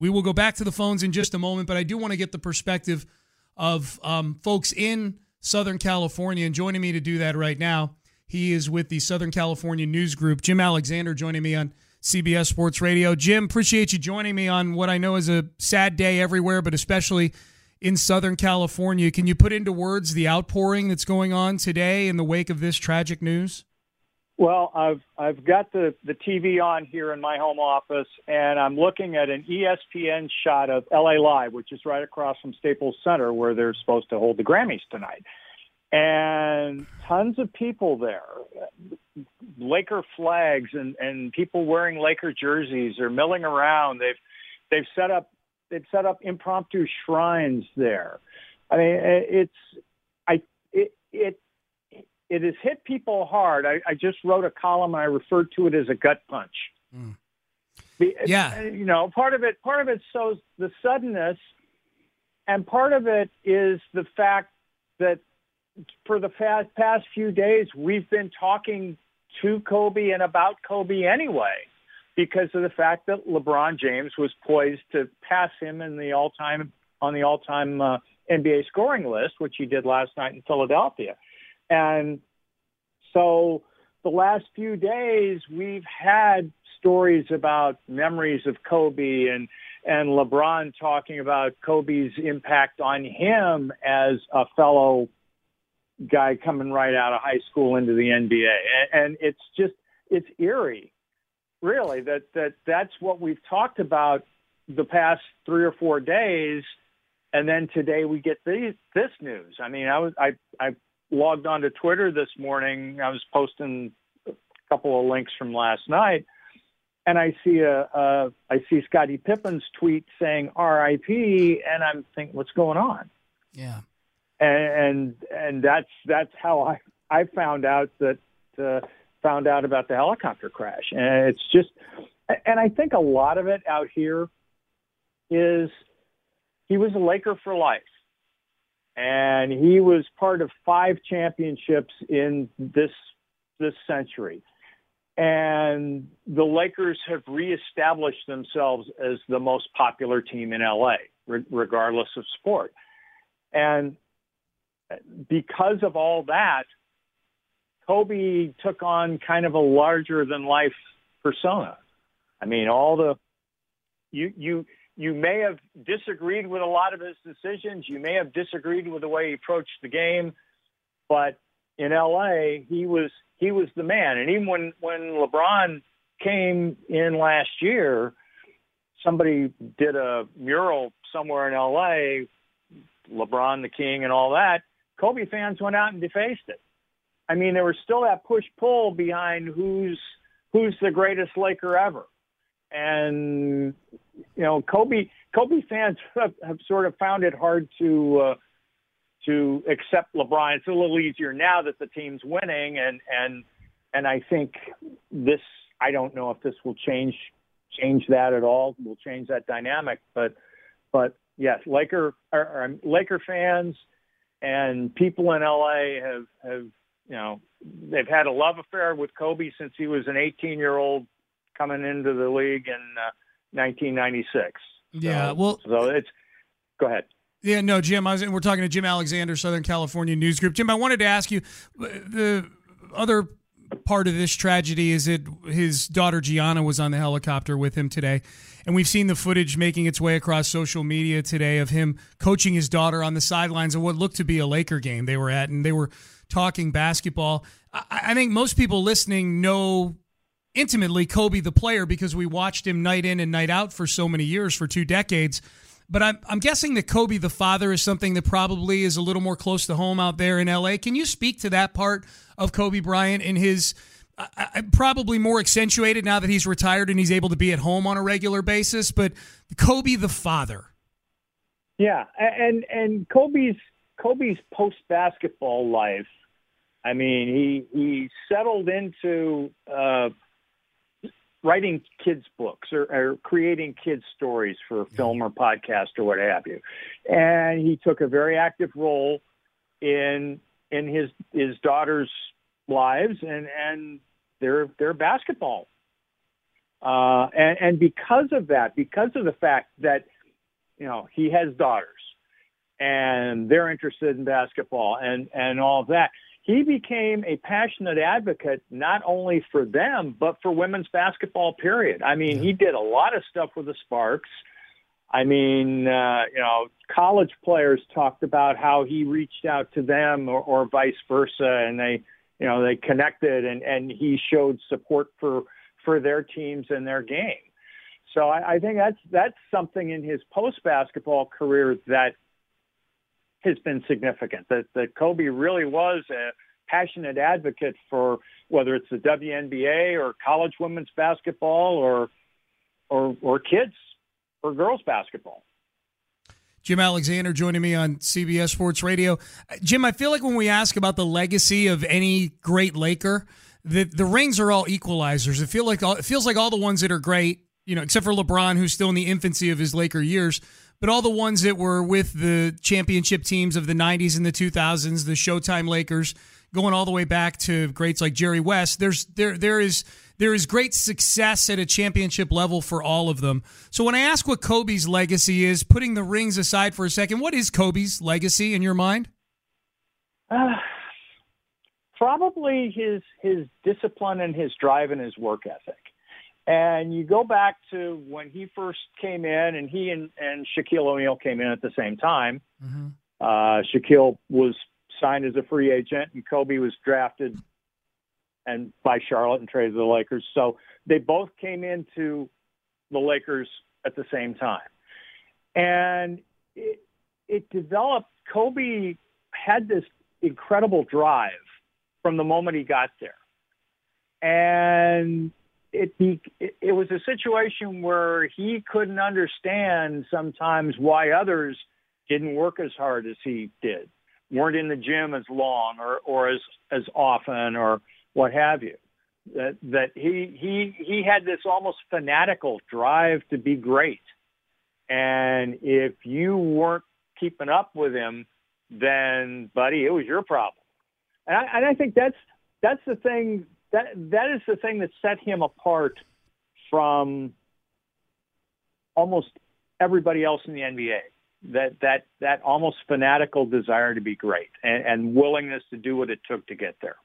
We will go back to the phones in just a moment, but I do want to get the perspective of um, folks in Southern California. And joining me to do that right now, he is with the Southern California News Group. Jim Alexander joining me on CBS Sports Radio. Jim, appreciate you joining me on what I know is a sad day everywhere, but especially in Southern California. Can you put into words the outpouring that's going on today in the wake of this tragic news? Well, I've I've got the the TV on here in my home office, and I'm looking at an ESPN shot of LA Live, which is right across from Staples Center, where they're supposed to hold the Grammys tonight, and tons of people there, Laker flags and and people wearing Laker jerseys are milling around. They've they've set up they've set up impromptu shrines there. I mean, it's I it it it has hit people hard. I, I just wrote a column and I referred to it as a gut punch. Mm. Yeah, you know, part of it, part of it shows the suddenness, and part of it is the fact that for the past past few days we've been talking to Kobe and about Kobe anyway, because of the fact that LeBron James was poised to pass him in the all time on the all time uh, NBA scoring list, which he did last night in Philadelphia. And so the last few days, we've had stories about memories of Kobe and, and LeBron talking about Kobe's impact on him as a fellow guy coming right out of high school into the NBA. And, it's just, it's eerie, really, that, that that's what we've talked about the past three or four days. And then today we get these, this news. I mean, I was, I, I logged onto Twitter this morning. I was posting a couple of links from last night, and I see a, a I see Scottie Pippen's tweet saying R.I.P. and I'm thinking, what's going on? Yeah, and and, and that's that's how I I found out that uh, found out about the helicopter crash, and it's just, and I think a lot of it out here is he was a Laker for life and he was part of five championships in this this century. And the Lakers have reestablished themselves as the most popular team in LA, re- regardless of sport. And because of all that, Kobe took on kind of a larger than life persona. I mean, all the you you you may have disagreed with a lot of his decisions. You may have disagreed with the way he approached the game, but in LA, he was he was the man. And even when when LeBron came in last year, somebody did a mural somewhere in LA, LeBron the King and all that. Kobe fans went out and defaced it. I mean, there was still that push pull behind who's who's the greatest Laker ever. And you know, Kobe Kobe fans have, have sort of found it hard to uh, to accept LeBron. It's a little easier now that the team's winning, and and and I think this. I don't know if this will change change that at all. Will change that dynamic, but but yes, Laker or, or Laker fans and people in LA have have you know they've had a love affair with Kobe since he was an 18 year old coming into the league in uh, 1996. Yeah, so, well, so it's go ahead. Yeah, no, Jim. I was, we're talking to Jim Alexander, Southern California News Group. Jim, I wanted to ask you the other part of this tragedy is that his daughter Gianna was on the helicopter with him today, and we've seen the footage making its way across social media today of him coaching his daughter on the sidelines of what looked to be a Laker game they were at, and they were talking basketball. I, I think most people listening know intimately Kobe the player because we watched him night in and night out for so many years, for two decades. But I'm, I'm guessing that Kobe the father is something that probably is a little more close to home out there in LA. Can you speak to that part of Kobe Bryant and his probably more accentuated now that he's retired and he's able to be at home on a regular basis. But Kobe, the father. Yeah, and and Kobe's Kobe's post basketball life. I mean, he he settled into uh, writing kids books or, or creating kids stories for film or podcast or what have you, and he took a very active role in in his his daughter's lives and and their their basketball. Uh, and, and because of that, because of the fact that you know he has daughters and they're interested in basketball and and all of that, he became a passionate advocate not only for them but for women's basketball. Period. I mean, he did a lot of stuff with the Sparks. I mean, uh, you know, college players talked about how he reached out to them or, or vice versa, and they you know they connected and and he showed support for for their teams and their game. So I, I think that's that's something in his post basketball career that has been significant. That that Kobe really was a passionate advocate for whether it's the WNBA or college women's basketball or or or kids or girls basketball. Jim Alexander joining me on CBS Sports Radio. Jim, I feel like when we ask about the legacy of any great Laker, the the rings are all equalizers. It feel like all, it feels like all the ones that are great, you know, except for LeBron, who's still in the infancy of his Laker years, but all the ones that were with the championship teams of the '90s and the 2000s, the Showtime Lakers, going all the way back to greats like Jerry West. There's there there is there is great success at a championship level for all of them. So when I ask what Kobe's legacy is, putting the rings aside for a second, what is Kobe's legacy in your mind? Uh, probably his his discipline and his drive and his work ethic. And you go back to when he first came in, and he and, and Shaquille O'Neal came in at the same time. Mm-hmm. Uh, Shaquille was signed as a free agent, and Kobe was drafted and by Charlotte and traded to the Lakers. So they both came into the Lakers at the same time. And it, it developed, Kobe had this incredible drive from the moment he got there. And it, it, was a situation where he couldn't understand sometimes why others didn't work as hard as he did, weren't in the gym as long or, or as, as often or, what have you. That that he he he had this almost fanatical drive to be great, and if you weren't keeping up with him, then buddy, it was your problem. And I, and I think that's that's the thing that that is the thing that set him apart from almost everybody else in the NBA. That that that almost fanatical desire to be great and, and willingness to do what it took to get there.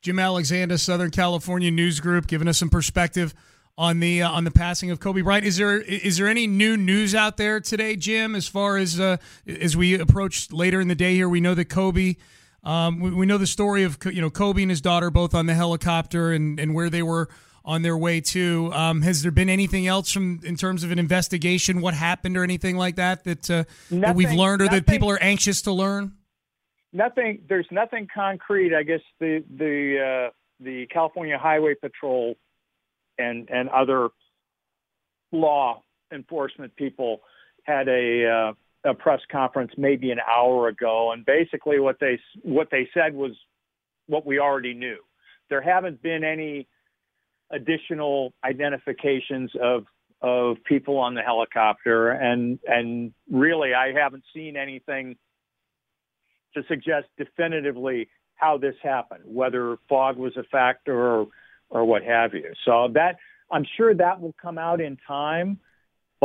Jim Alexander, Southern California News Group, giving us some perspective on the uh, on the passing of Kobe Bryant. Is there is there any new news out there today, Jim? As far as uh, as we approach later in the day here, we know that Kobe. Um, we, we, know the story of you know Kobe and his daughter both on the helicopter and, and where they were on their way to. Um, has there been anything else from in terms of an investigation? What happened or anything like that that uh, that we've learned or nothing. that people are anxious to learn? nothing. There's nothing concrete. I guess the the uh, the California Highway Patrol and and other law enforcement people had a uh, a press conference maybe an hour ago, and basically what they what they said was what we already knew. There haven't been any additional identifications of of people on the helicopter, and and really I haven't seen anything to suggest definitively how this happened, whether fog was a factor or, or what have you. So that I'm sure that will come out in time,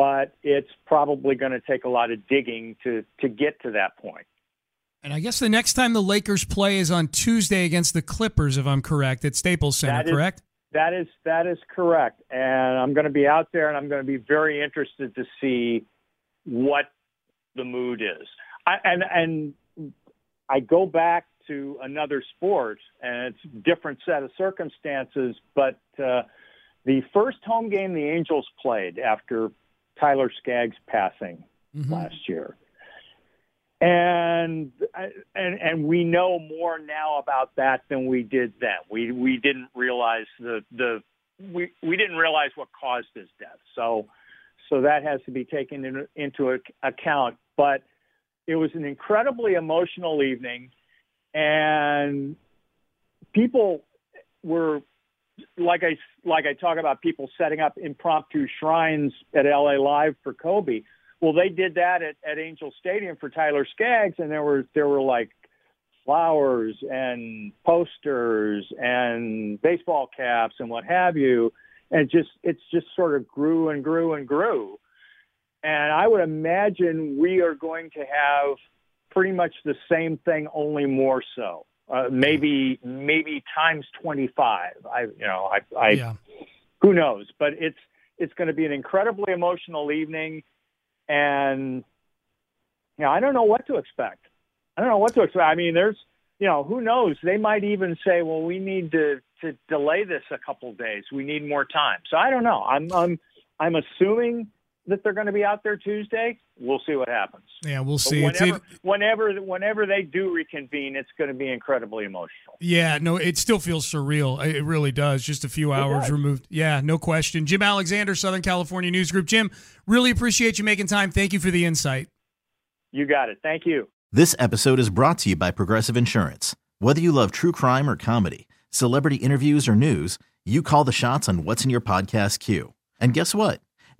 but it's probably going to take a lot of digging to to get to that point. And I guess the next time the Lakers play is on Tuesday against the Clippers, if I'm correct, at Staples Center, that is, correct? That is that is correct. And I'm going to be out there, and I'm going to be very interested to see what the mood is. I, and and I go back to another sport, and it's a different set of circumstances. But uh, the first home game the Angels played after Tyler Skaggs' passing mm-hmm. last year, and and and we know more now about that than we did then. We we didn't realize the the we we didn't realize what caused his death. So so that has to be taken in, into account. But it was an incredibly emotional evening, and people were like I like I talk about people setting up impromptu shrines at LA Live for Kobe. Well, they did that at, at Angel Stadium for Tyler Skaggs, and there were there were like flowers and posters and baseball caps and what have you, and just it's just sort of grew and grew and grew. And I would imagine we are going to have pretty much the same thing, only more so. Uh, maybe maybe times 25. I you know I, I yeah. who knows, but it's it's going to be an incredibly emotional evening and you know, I don't know what to expect. I don't know what to expect. I mean, there's, you know, who knows? They might even say, well, we need to to delay this a couple days. We need more time. So I don't know. I'm I'm I'm assuming that they're going to be out there Tuesday. We'll see what happens. Yeah, we'll see. Whenever, whenever, whenever they do reconvene, it's going to be incredibly emotional. Yeah, no, it still feels surreal. It really does. Just a few hours removed. Yeah, no question. Jim Alexander, Southern California News Group. Jim, really appreciate you making time. Thank you for the insight. You got it. Thank you. This episode is brought to you by Progressive Insurance. Whether you love true crime or comedy, celebrity interviews or news, you call the shots on what's in your podcast queue. And guess what?